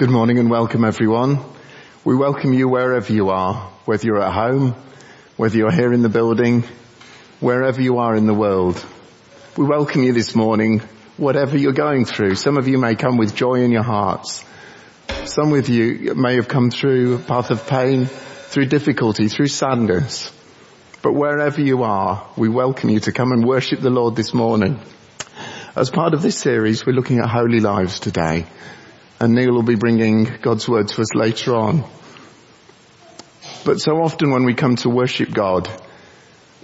Good morning and welcome everyone. We welcome you wherever you are, whether you're at home, whether you're here in the building, wherever you are in the world. We welcome you this morning, whatever you're going through. Some of you may come with joy in your hearts. Some of you may have come through a path of pain, through difficulty, through sadness. But wherever you are, we welcome you to come and worship the Lord this morning. As part of this series, we're looking at holy lives today and Neil will be bringing God's word to us later on. But so often when we come to worship God,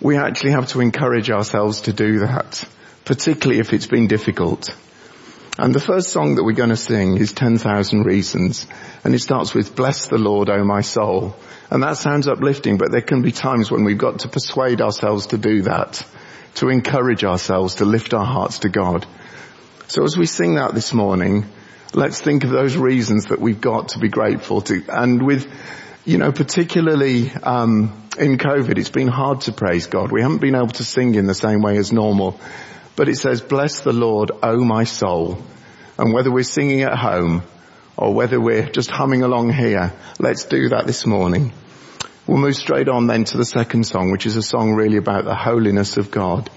we actually have to encourage ourselves to do that, particularly if it's been difficult. And the first song that we're going to sing is 10,000 Reasons. And it starts with, bless the Lord, O my soul. And that sounds uplifting, but there can be times when we've got to persuade ourselves to do that, to encourage ourselves to lift our hearts to God. So as we sing that this morning, let's think of those reasons that we've got to be grateful to. And with, you know, particularly um, in COVID, it's been hard to praise God. We haven't been able to sing in the same way as normal. But it says, bless the Lord, O my soul. And whether we're singing at home or whether we're just humming along here, let's do that this morning. We'll move straight on then to the second song, which is a song really about the holiness of God.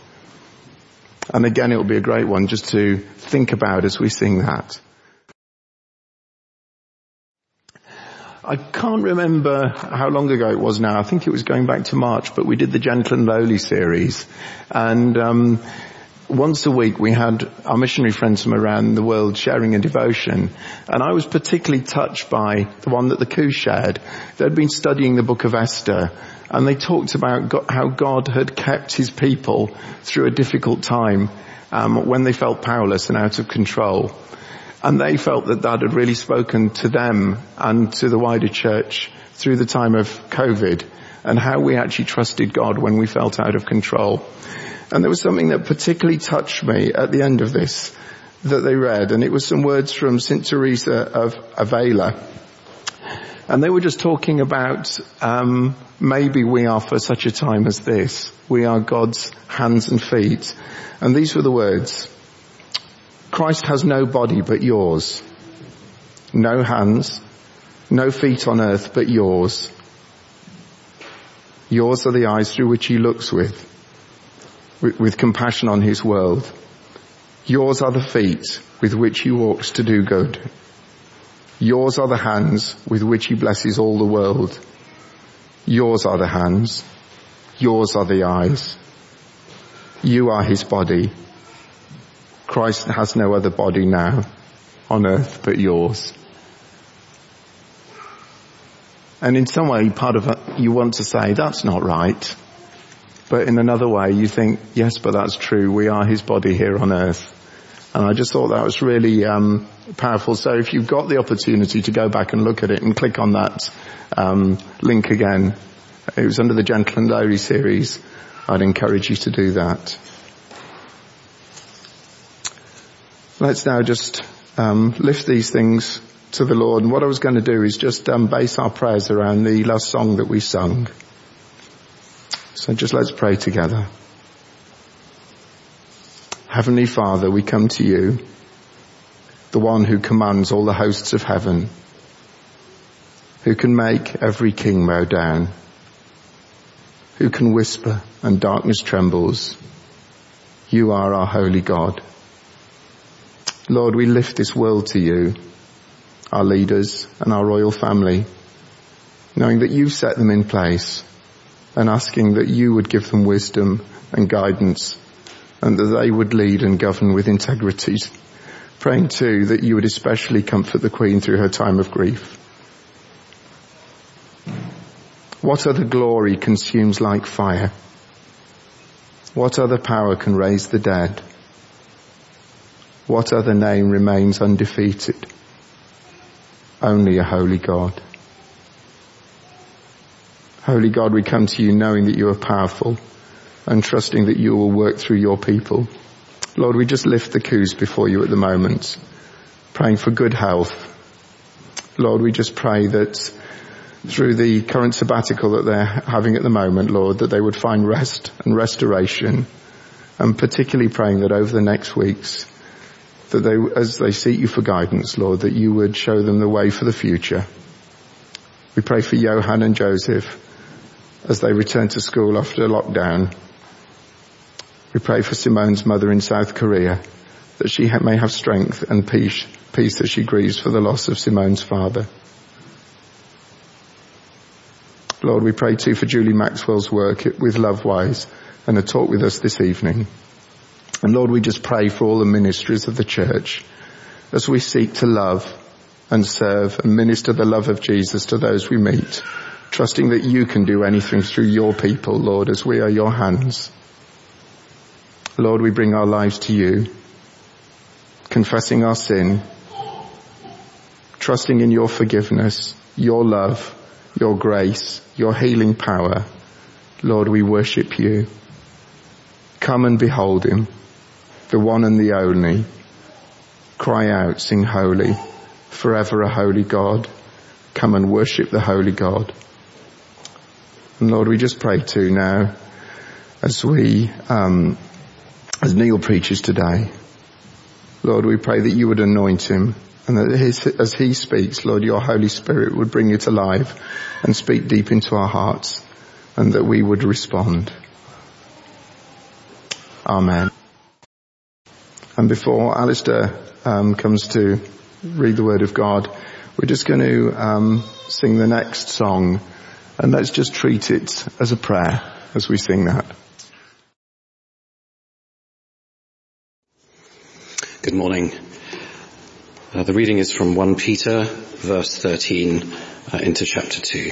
And again, it'll be a great one just to think about as we sing that. I can't remember how long ago it was now. I think it was going back to March, but we did the Gentle and Lowly series. And um, once a week we had our missionary friends from around the world sharing a devotion. And I was particularly touched by the one that the Coup shared. They'd been studying the book of Esther and they talked about how God had kept his people through a difficult time um, when they felt powerless and out of control. And they felt that that had really spoken to them and to the wider church through the time of COVID and how we actually trusted God when we felt out of control. And there was something that particularly touched me at the end of this that they read and it was some words from St. Teresa of Avila. And they were just talking about um, maybe we are for such a time as this. We are God's hands and feet. And these were the words. Christ has no body but yours. No hands, no feet on earth but yours. Yours are the eyes through which he looks with, with, compassion on his world. Yours are the feet with which he walks to do good. Yours are the hands with which he blesses all the world. Yours are the hands. Yours are the eyes. You are his body Christ has no other body now on earth but yours. And in some way, part of it, you want to say, that's not right. But in another way, you think, yes, but that's true. We are his body here on earth. And I just thought that was really um, powerful. So if you've got the opportunity to go back and look at it and click on that um, link again, it was under the Gentle and Lowly series. I'd encourage you to do that. Let's now just um, lift these things to the Lord. And what I was going to do is just um, base our prayers around the last song that we sung. So just let's pray together. Heavenly Father, we come to you, the one who commands all the hosts of heaven, who can make every king bow down, who can whisper and darkness trembles. You are our holy God. Lord, we lift this world to you, our leaders and our royal family, knowing that you've set them in place and asking that you would give them wisdom and guidance and that they would lead and govern with integrity. Praying too that you would especially comfort the Queen through her time of grief. What other glory consumes like fire? What other power can raise the dead? What other name remains undefeated? Only a holy God. Holy God, we come to you knowing that you are powerful and trusting that you will work through your people. Lord, we just lift the Coups before you at the moment, praying for good health. Lord, we just pray that through the current sabbatical that they're having at the moment, Lord, that they would find rest and restoration and particularly praying that over the next weeks that they, as they seek you for guidance, Lord, that you would show them the way for the future. We pray for Johan and Joseph as they return to school after lockdown. We pray for Simone's mother in South Korea that she may have strength and peace, peace as she grieves for the loss of Simone's father. Lord, we pray too for Julie Maxwell's work with Lovewise and a talk with us this evening. And Lord, we just pray for all the ministries of the church as we seek to love and serve and minister the love of Jesus to those we meet, trusting that you can do anything through your people, Lord, as we are your hands. Lord, we bring our lives to you, confessing our sin, trusting in your forgiveness, your love, your grace, your healing power. Lord, we worship you. Come and behold him, the one and the only. Cry out, sing holy, forever a holy God. Come and worship the holy God. And Lord, we just pray too now as we, um, as Neil preaches today. Lord, we pray that you would anoint him and that his, as he speaks, Lord, your Holy Spirit would bring it alive and speak deep into our hearts and that we would respond. Amen. And before Alistair um, comes to read the Word of God, we're just going to um, sing the next song, and let's just treat it as a prayer as we sing that. Good morning. Uh, the reading is from 1 Peter, verse 13, uh, into chapter 2.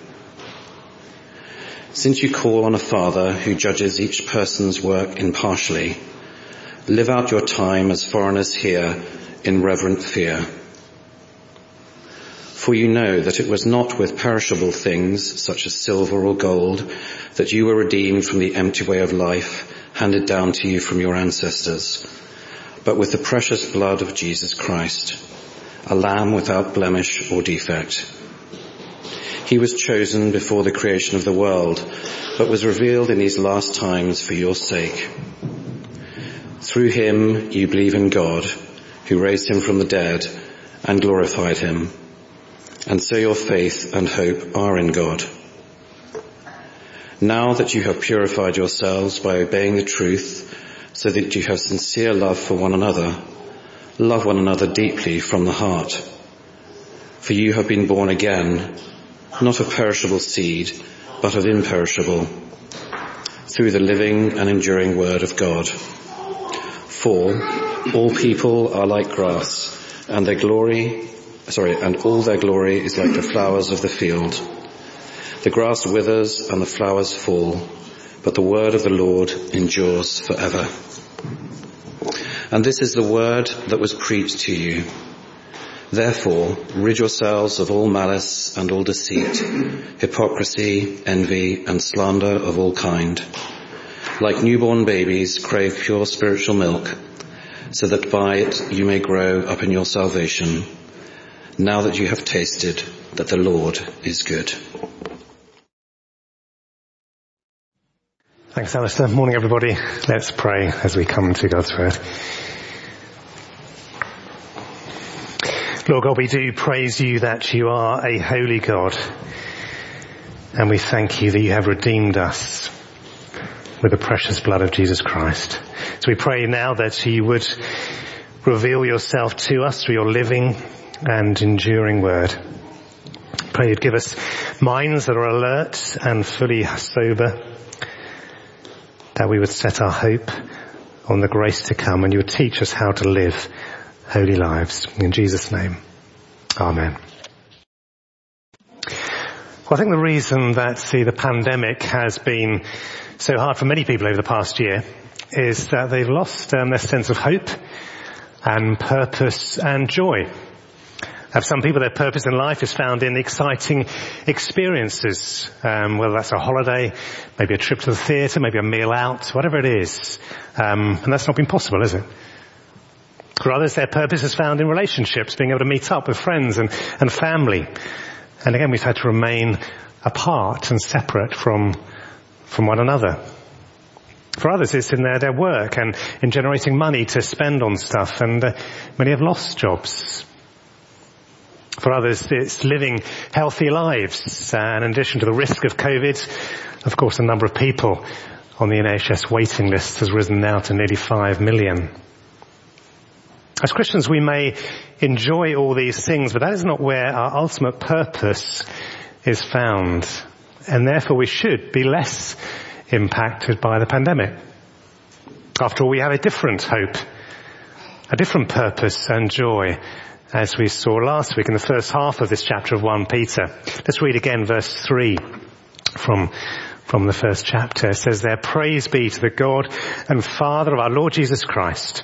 Since you call on a father who judges each person's work impartially, live out your time as foreigners here in reverent fear. For you know that it was not with perishable things such as silver or gold that you were redeemed from the empty way of life handed down to you from your ancestors but with the precious blood of Jesus Christ, a lamb without blemish or defect. He was chosen before the creation of the world, but was revealed in these last times for your sake. Through him you believe in God, who raised him from the dead and glorified him. And so your faith and hope are in God. Now that you have purified yourselves by obeying the truth, so that you have sincere love for one another. Love one another deeply from the heart. For you have been born again, not of perishable seed, but of imperishable, through the living and enduring word of God. For all people are like grass, and their glory, sorry, and all their glory is like the flowers of the field. The grass withers and the flowers fall, but the word of the Lord endures forever. And this is the word that was preached to you. Therefore, rid yourselves of all malice and all deceit, hypocrisy, envy, and slander of all kind. Like newborn babies, crave pure spiritual milk, so that by it you may grow up in your salvation, now that you have tasted that the Lord is good. Thanks, Alistair. Morning, everybody. Let's pray as we come to God's Word. Lord God, we do praise you that you are a holy God. And we thank you that you have redeemed us with the precious blood of Jesus Christ. So we pray now that you would reveal yourself to us through your living and enduring word. Pray you'd give us minds that are alert and fully sober that we would set our hope on the grace to come and you would teach us how to live holy lives. In Jesus' name, Amen. Well, I think the reason that see, the pandemic has been so hard for many people over the past year is that they've lost um, their sense of hope and purpose and joy. For some people, their purpose in life is found in exciting experiences, um, whether that's a holiday, maybe a trip to the theatre, maybe a meal out, whatever it is. Um, and that's not been possible, is it? For others, their purpose is found in relationships, being able to meet up with friends and, and family. And again, we've had to remain apart and separate from, from one another. For others, it's in their, their work and in generating money to spend on stuff, and uh, many have lost jobs. For others, it's living healthy lives, uh, and in addition to the risk of COVID, of course, the number of people on the NHS waiting list has risen now to nearly five million. As Christians, we may enjoy all these things, but that is not where our ultimate purpose is found. And therefore we should be less impacted by the pandemic. After all, we have a different hope, a different purpose and joy as we saw last week in the first half of this chapter of 1 Peter. Let's read again verse 3 from, from the first chapter. It says there, praise be to the God and Father of our Lord Jesus Christ.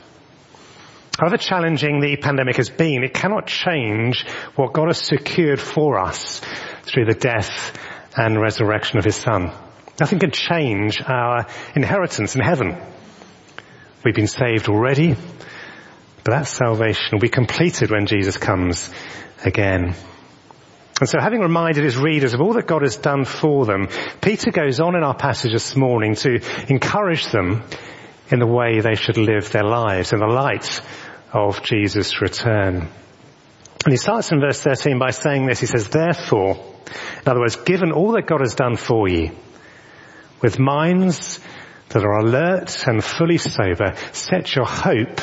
However challenging the pandemic has been, it cannot change what God has secured for us through the death and resurrection of His Son. Nothing can change our inheritance in heaven. We've been saved already, but that salvation will be completed when Jesus comes again. And so having reminded his readers of all that God has done for them, Peter goes on in our passage this morning to encourage them in the way they should live their lives in the light of Jesus' return. And he starts in verse 13 by saying this. He says, therefore, in other words, given all that God has done for you, with minds that are alert and fully sober, set your hope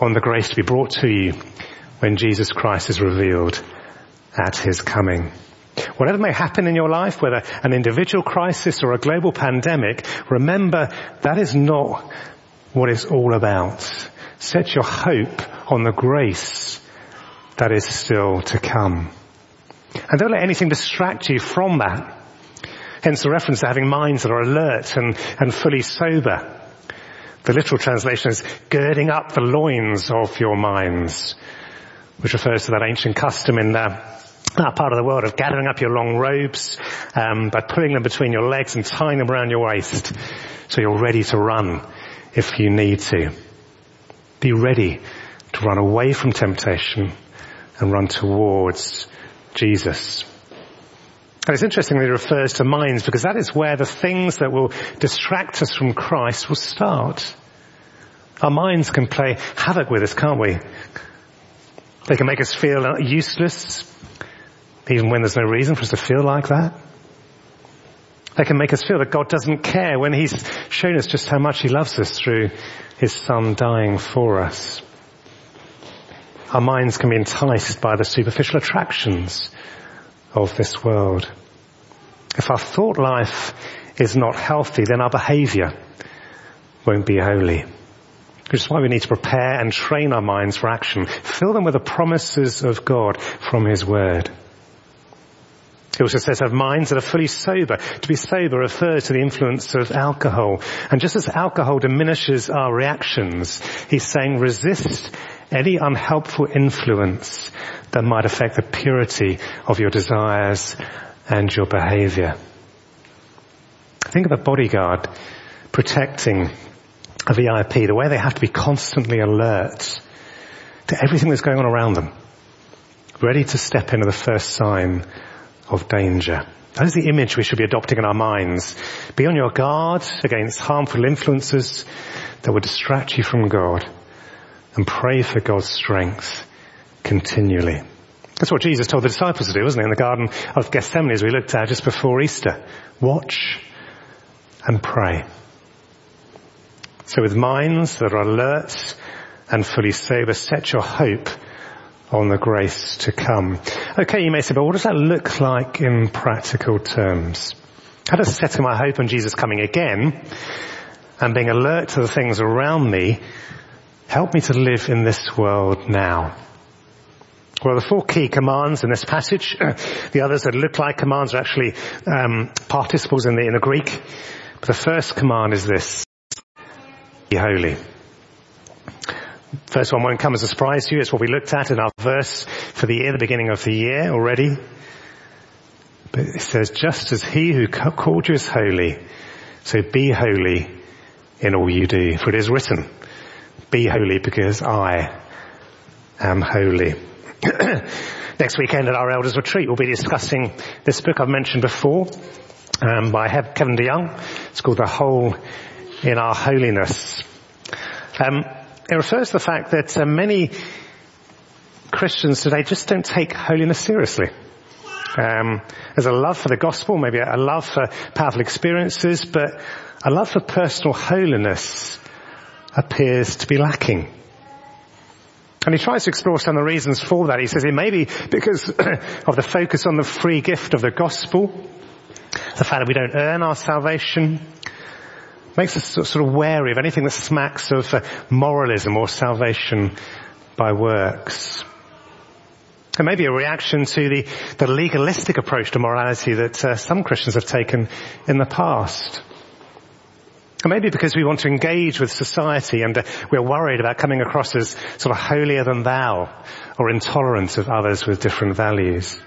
on the grace to be brought to you when Jesus Christ is revealed at his coming. Whatever may happen in your life, whether an individual crisis or a global pandemic, remember that is not what it's all about. Set your hope on the grace that is still to come. And don't let anything distract you from that. Hence the reference to having minds that are alert and, and fully sober. The literal translation is girding up the loins of your minds, which refers to that ancient custom in that part of the world of gathering up your long robes um, by pulling them between your legs and tying them around your waist so you're ready to run if you need to. Be ready to run away from temptation and run towards Jesus. And it's interesting that refers to minds because that is where the things that will distract us from Christ will start. Our minds can play havoc with us, can't we? They can make us feel useless, even when there's no reason for us to feel like that. They can make us feel that God doesn't care when He's shown us just how much He loves us through His Son dying for us. Our minds can be enticed by the superficial attractions of this world. If our thought life is not healthy, then our behavior won't be holy. Which is why we need to prepare and train our minds for action. Fill them with the promises of God from His Word. It also says have minds that are fully sober. To be sober refers to the influence of alcohol. And just as alcohol diminishes our reactions, he's saying resist any unhelpful influence that might affect the purity of your desires and your behavior. Think of a bodyguard protecting a VIP, the way they have to be constantly alert to everything that's going on around them, ready to step into the first sign of danger. That is the image we should be adopting in our minds. Be on your guard against harmful influences that will distract you from God and pray for God's strength continually. That's what Jesus told the disciples to do, wasn't it, in the Garden of Gethsemane as we looked at just before Easter. Watch and pray. So with minds that are alert and fully sober, set your hope on the grace to come. Okay, you may say, but what does that look like in practical terms? How does setting my hope on Jesus coming again and being alert to the things around me help me to live in this world now? Well, the four key commands in this passage, the others that look like commands are actually um, participles in the, in the Greek. But the first command is this, be holy. First one won't come as a surprise to you. It's what we looked at in our verse for the year, the beginning of the year already. But it says, just as he who called you is holy, so be holy in all you do. For it is written, be holy because I am holy. Next weekend at our elders retreat, we'll be discussing this book I've mentioned before um, by Kevin DeYoung. It's called The Hole in Our Holiness. Um, it refers to the fact that uh, many Christians today just don't take holiness seriously. Um, there's a love for the gospel, maybe a love for powerful experiences, but a love for personal holiness appears to be lacking. And he tries to explore some of the reasons for that. He says it may be because of the focus on the free gift of the gospel, the fact that we don't earn our salvation, makes us sort of wary of anything that smacks of uh, moralism or salvation by works. It may be a reaction to the, the legalistic approach to morality that uh, some Christians have taken in the past. Or maybe because we want to engage with society and uh, we're worried about coming across as sort of holier than thou or intolerant of others with different values.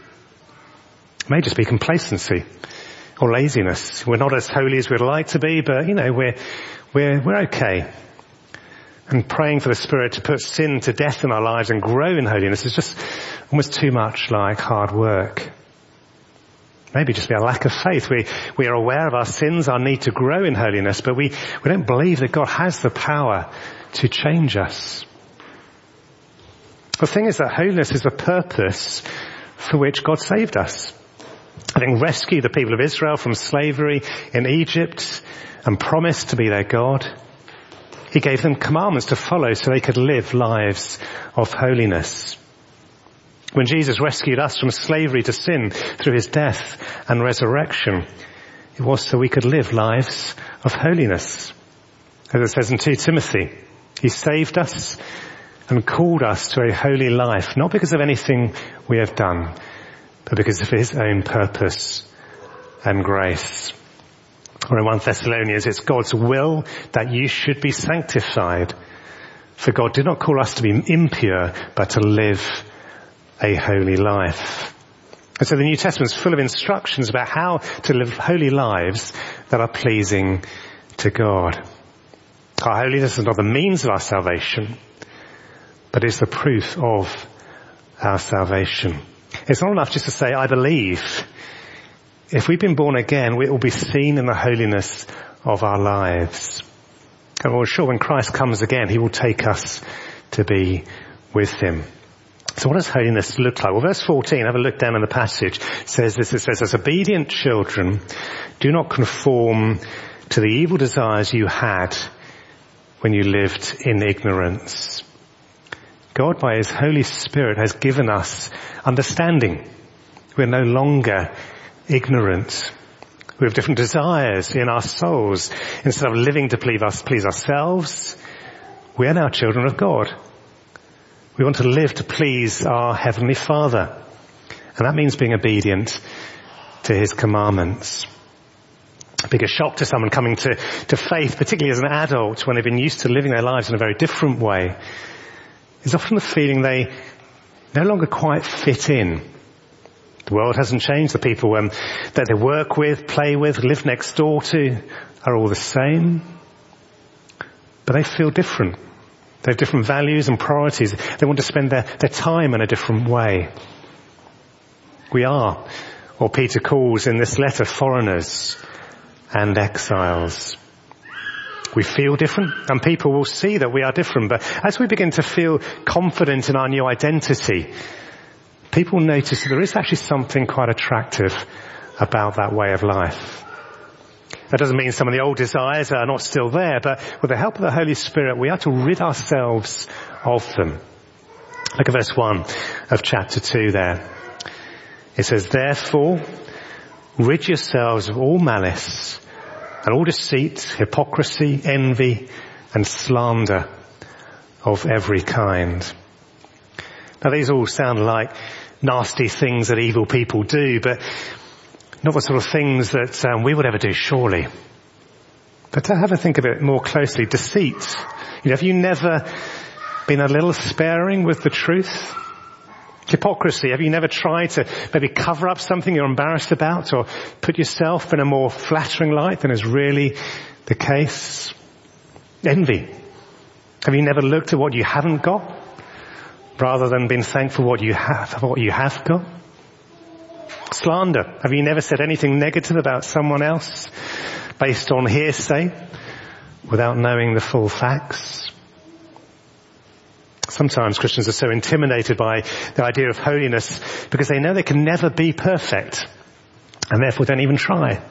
It may just be complacency or laziness. We're not as holy as we'd like to be, but you know, we're, we're, we're okay. And praying for the Spirit to put sin to death in our lives and grow in holiness is just almost too much like hard work. Maybe just be a lack of faith. We, we are aware of our sins, our need to grow in holiness, but we, we don't believe that God has the power to change us. The thing is that holiness is the purpose for which God saved us. Having rescued the people of Israel from slavery in Egypt and promised to be their God, he gave them commandments to follow so they could live lives of holiness. When Jesus rescued us from slavery to sin through his death and resurrection, it was so we could live lives of holiness. As it says in 2 Timothy, he saved us and called us to a holy life, not because of anything we have done, but because of his own purpose and grace. Or in 1 Thessalonians, it's God's will that you should be sanctified. For God did not call us to be impure, but to live a holy life. And so the New Testament is full of instructions about how to live holy lives that are pleasing to God. Our holiness is not the means of our salvation, but is the proof of our salvation. It's not enough just to say, I believe. If we've been born again, it will be seen in the holiness of our lives. And we're sure when Christ comes again, he will take us to be with him. So what does holiness look like? Well, verse 14, have a look down in the passage, says this, it says, as obedient children, do not conform to the evil desires you had when you lived in ignorance. God by His Holy Spirit has given us understanding. We're no longer ignorant. We have different desires in our souls. Instead of living to please, us, please ourselves, we are now children of God. We want to live to please our Heavenly Father. And that means being obedient to His commandments. A bigger shock to someone coming to, to faith, particularly as an adult, when they've been used to living their lives in a very different way, is often the feeling they no longer quite fit in. The world hasn't changed. The people um, that they work with, play with, live next door to are all the same. But they feel different. They have different values and priorities. They want to spend their, their time in a different way. We are, or Peter calls in this letter, foreigners and exiles. We feel different and people will see that we are different. But as we begin to feel confident in our new identity, people notice that there is actually something quite attractive about that way of life. That doesn't mean some of the old desires are not still there, but with the help of the Holy Spirit, we are to rid ourselves of them. Look at verse 1 of chapter 2 there. It says, therefore, rid yourselves of all malice and all deceit, hypocrisy, envy, and slander of every kind. Now these all sound like nasty things that evil people do, but not the sort of things that um, we would ever do, surely. But to have a think of it more closely, deceit. You know, have you never been a little sparing with the truth? Hypocrisy. Have you never tried to maybe cover up something you're embarrassed about or put yourself in a more flattering light than is really the case? Envy. Have you never looked at what you haven't got rather than been thankful what you have, for what you have got? Slander. Have you never said anything negative about someone else based on hearsay without knowing the full facts? Sometimes Christians are so intimidated by the idea of holiness because they know they can never be perfect and therefore don't even try.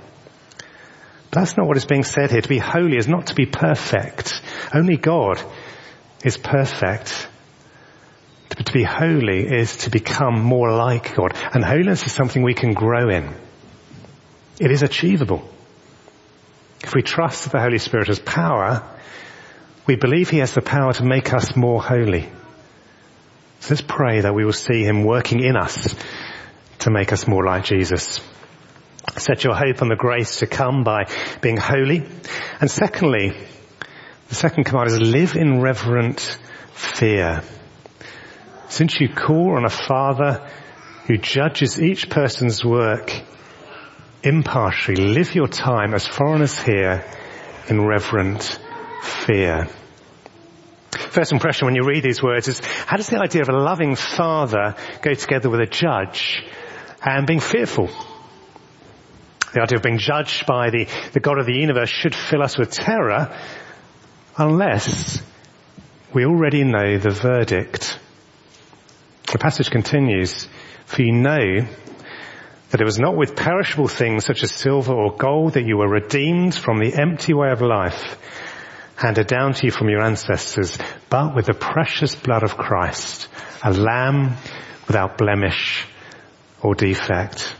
But that's not what is being said here. To be holy is not to be perfect. Only God is perfect. To be holy is to become more like God. And holiness is something we can grow in. It is achievable. If we trust that the Holy Spirit has power, we believe he has the power to make us more holy. So let's pray that we will see him working in us to make us more like Jesus. Set your hope on the grace to come by being holy. And secondly, the second command is live in reverent fear. Since you call on a father who judges each person's work impartially, live your time as foreigners here in reverent fear. First impression when you read these words is, how does the idea of a loving father go together with a judge and being fearful? The idea of being judged by the, the God of the universe should fill us with terror unless we already know the verdict. The passage continues, for you know that it was not with perishable things such as silver or gold that you were redeemed from the empty way of life handed down to you from your ancestors, but with the precious blood of Christ, a lamb without blemish or defect.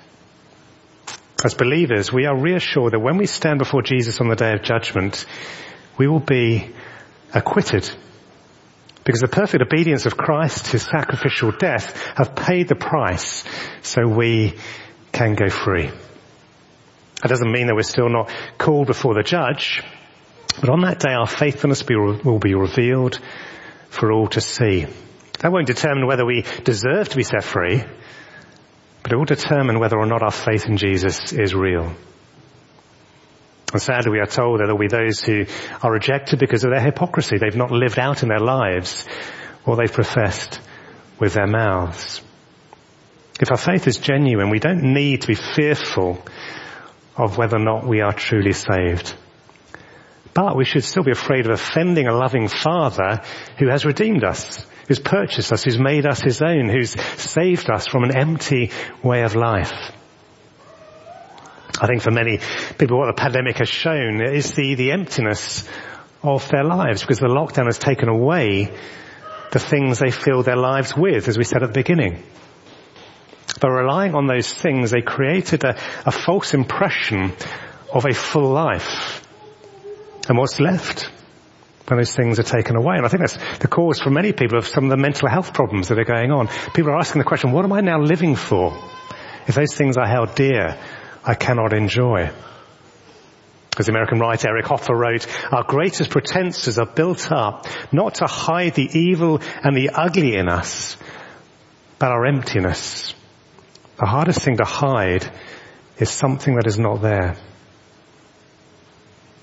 As believers, we are reassured that when we stand before Jesus on the day of judgment, we will be acquitted. Because the perfect obedience of Christ, his sacrificial death, have paid the price so we can go free. That doesn't mean that we're still not called before the judge, but on that day our faithfulness will be revealed for all to see. That won't determine whether we deserve to be set free, but it will determine whether or not our faith in Jesus is real. And sadly we are told that there will be those who are rejected because of their hypocrisy. They've not lived out in their lives what they've professed with their mouths. If our faith is genuine, we don't need to be fearful of whether or not we are truly saved. But we should still be afraid of offending a loving Father who has redeemed us, who's purchased us, who's made us his own, who's saved us from an empty way of life. I think for many people what the pandemic has shown is the, the emptiness of their lives because the lockdown has taken away the things they fill their lives with, as we said at the beginning. By relying on those things, they created a, a false impression of a full life and what's left when those things are taken away. And I think that's the cause for many people of some of the mental health problems that are going on. People are asking the question, what am I now living for? If those things I held dear, I cannot enjoy. As the American writer Eric Hoffer wrote, our greatest pretenses are built up not to hide the evil and the ugly in us, but our emptiness. The hardest thing to hide is something that is not there.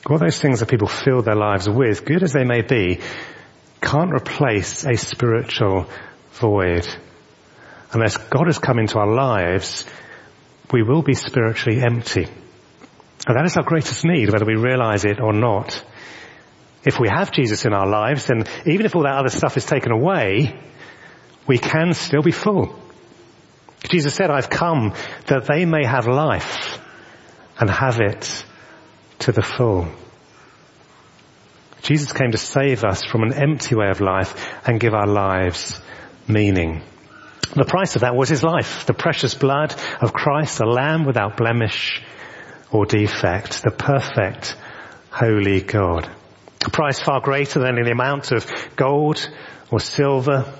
All those things that people fill their lives with, good as they may be, can't replace a spiritual void. Unless God has come into our lives, we will be spiritually empty. And that is our greatest need, whether we realize it or not. If we have Jesus in our lives, then even if all that other stuff is taken away, we can still be full. Jesus said, I've come that they may have life and have it to the full. Jesus came to save us from an empty way of life and give our lives meaning. The price of that was his life, the precious blood of Christ, a lamb without blemish or defect, the perfect, holy God. A price far greater than the amount of gold or silver,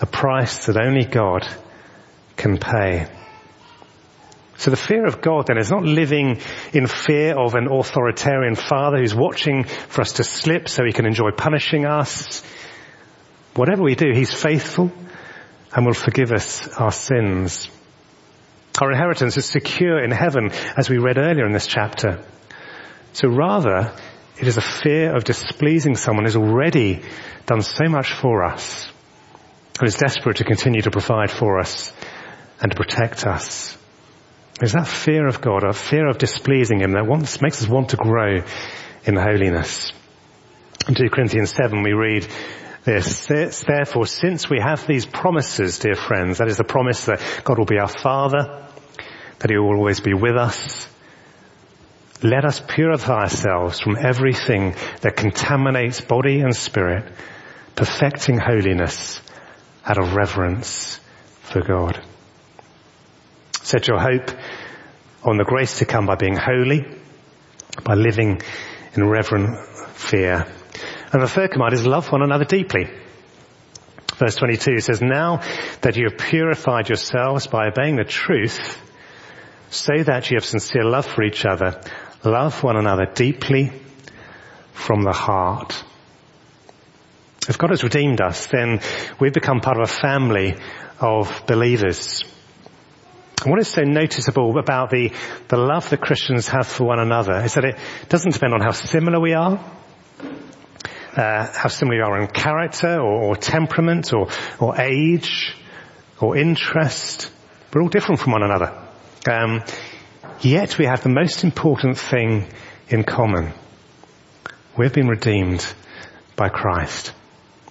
a price that only God can pay. So the fear of God then is not living in fear of an authoritarian father who's watching for us to slip so he can enjoy punishing us. Whatever we do, he's faithful and will forgive us our sins. Our inheritance is secure in heaven as we read earlier in this chapter. So rather, it is a fear of displeasing someone who's already done so much for us and is desperate to continue to provide for us and to protect us. There's that fear of God, a fear of displeasing Him that wants, makes us want to grow in holiness. In 2 Corinthians 7 we read this, therefore since we have these promises, dear friends, that is the promise that God will be our Father, that He will always be with us, let us purify ourselves from everything that contaminates body and spirit, perfecting holiness out of reverence for God. Set your hope on the grace to come by being holy, by living in reverent fear. And the third command is love one another deeply. Verse 22 says, now that you have purified yourselves by obeying the truth, so that you have sincere love for each other, love one another deeply from the heart. If God has redeemed us, then we've become part of a family of believers. And what is so noticeable about the, the love that Christians have for one another is that it doesn't depend on how similar we are, uh, how similar we are in character or, or temperament or, or age or interest. We're all different from one another. Um, yet we have the most important thing in common. We've been redeemed by Christ.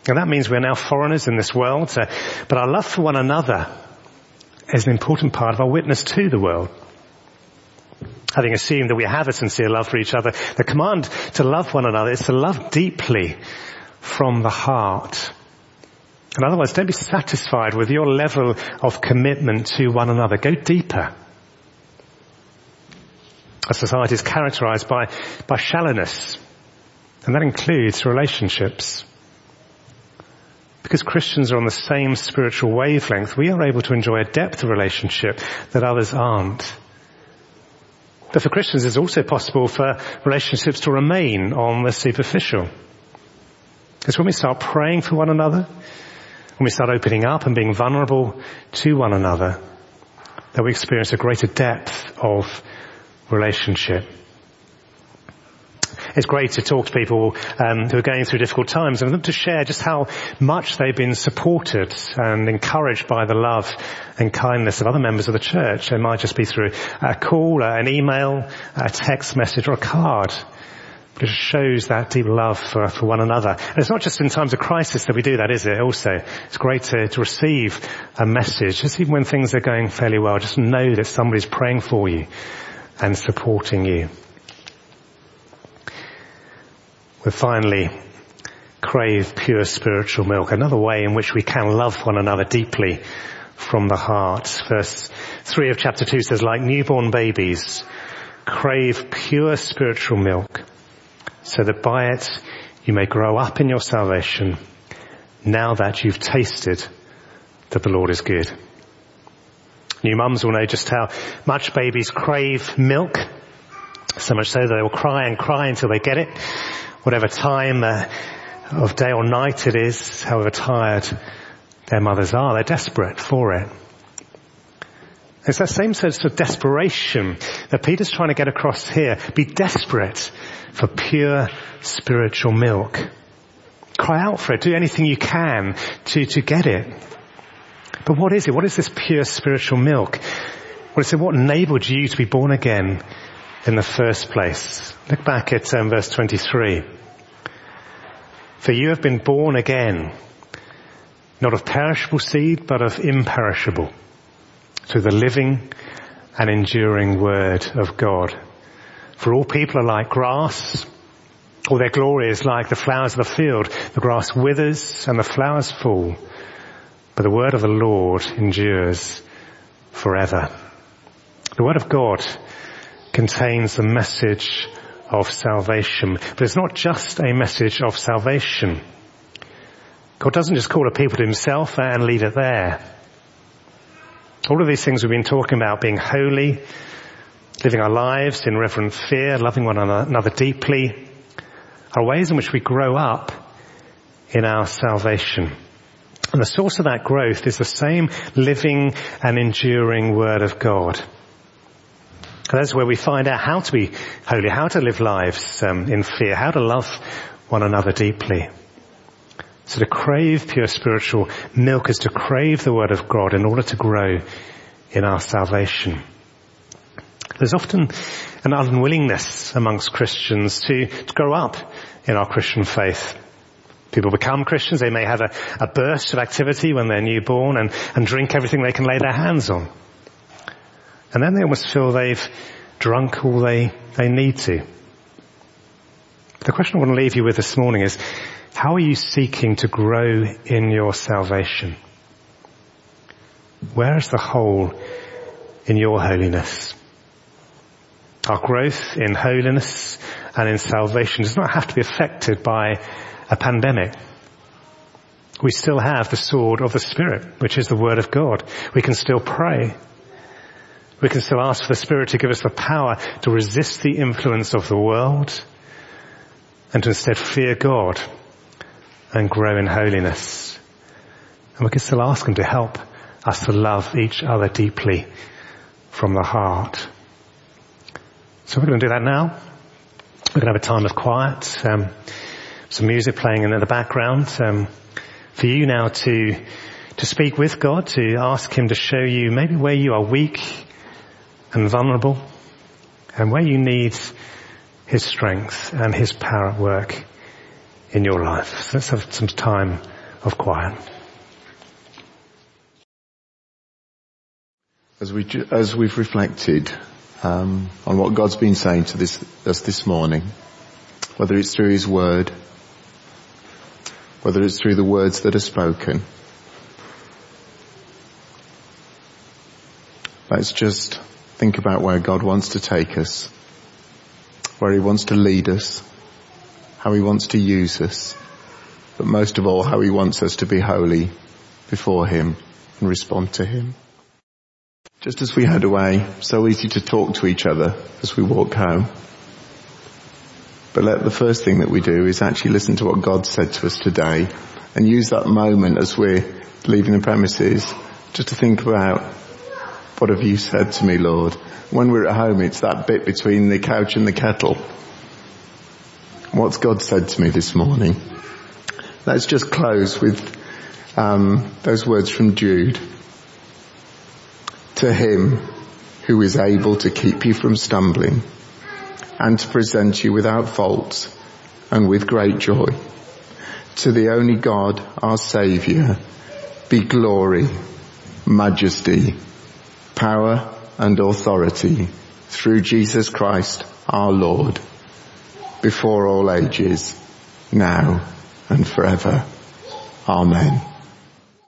And that means we're now foreigners in this world, uh, but our love for one another is an important part of our witness to the world. Having assumed that we have a sincere love for each other, the command to love one another is to love deeply from the heart. In other words, don't be satisfied with your level of commitment to one another. Go deeper. Our society is characterized by, by shallowness, and that includes relationships. Because Christians are on the same spiritual wavelength, we are able to enjoy a depth of relationship that others aren't. But for Christians, it's also possible for relationships to remain on the superficial. Because when we start praying for one another, when we start opening up and being vulnerable to one another, that we experience a greater depth of relationship. It's great to talk to people um, who are going through difficult times and to share just how much they've been supported and encouraged by the love and kindness of other members of the church. It might just be through a call, an email, a text message or a card. But it shows that deep love for, for one another. And it's not just in times of crisis that we do that, is it? Also, it's great to, to receive a message, just even when things are going fairly well, just know that somebody's praying for you and supporting you. We finally crave pure spiritual milk, another way in which we can love one another deeply from the heart. Verse 3 of chapter 2 says, like newborn babies, crave pure spiritual milk, so that by it you may grow up in your salvation, now that you've tasted that the Lord is good. New mums will know just how much babies crave milk, so much so that they will cry and cry until they get it whatever time uh, of day or night it is, however tired their mothers are, they're desperate for it. It's that same sense of desperation that Peter's trying to get across here. Be desperate for pure spiritual milk. Cry out for it. Do anything you can to, to get it. But what is it? What is this pure spiritual milk? Well, it's what enabled you to be born again in the first place. Look back at um, verse 23. For you have been born again, not of perishable seed, but of imperishable, through the living and enduring word of God. For all people are like grass, or their glory is like the flowers of the field. The grass withers and the flowers fall, but the word of the Lord endures forever. The word of God contains the message of salvation, but it's not just a message of salvation. God doesn't just call a people to himself and leave it there. All of these things we've been talking about, being holy, living our lives in reverent fear, loving one another deeply, are ways in which we grow up in our salvation. And the source of that growth is the same living and enduring Word of God. And that's where we find out how to be holy, how to live lives um, in fear, how to love one another deeply. So to crave pure spiritual milk is to crave the Word of God in order to grow in our salvation. There's often an unwillingness amongst Christians to, to grow up in our Christian faith. People become Christians, they may have a, a burst of activity when they're newborn and, and drink everything they can lay their hands on. And then they almost feel they've drunk all they, they need to. The question I want to leave you with this morning is, how are you seeking to grow in your salvation? Where is the hole in your holiness? Our growth in holiness and in salvation does not have to be affected by a pandemic. We still have the sword of the Spirit, which is the Word of God. We can still pray. We can still ask for the Spirit to give us the power to resist the influence of the world and to instead fear God and grow in holiness. And we can still ask Him to help us to love each other deeply from the heart. So we're going to do that now. We're going to have a time of quiet, um, some music playing in the background, um, for you now to to speak with God, to ask Him to show you maybe where you are weak and vulnerable, and where you need His strength and His power at work in your life. So let's have some time of quiet. As we as we've reflected um, on what God's been saying to this, us this morning, whether it's through His Word, whether it's through the words that are spoken. Let's just think about where God wants to take us, where He wants to lead us, how He wants to use us, but most of all how He wants us to be holy before Him and respond to Him. Just as we head away, so easy to talk to each other as we walk home. But let the first thing that we do is actually listen to what God said to us today and use that moment as we're leaving the premises just to think about what have you said to me, Lord? When we're at home, it's that bit between the couch and the kettle. What's God said to me this morning? Let's just close with um, those words from Jude to him who is able to keep you from stumbling and to present you without fault and with great joy. To the only God, our Saviour, be glory, majesty, power and authority through Jesus Christ our Lord, before all ages, now and forever. Amen.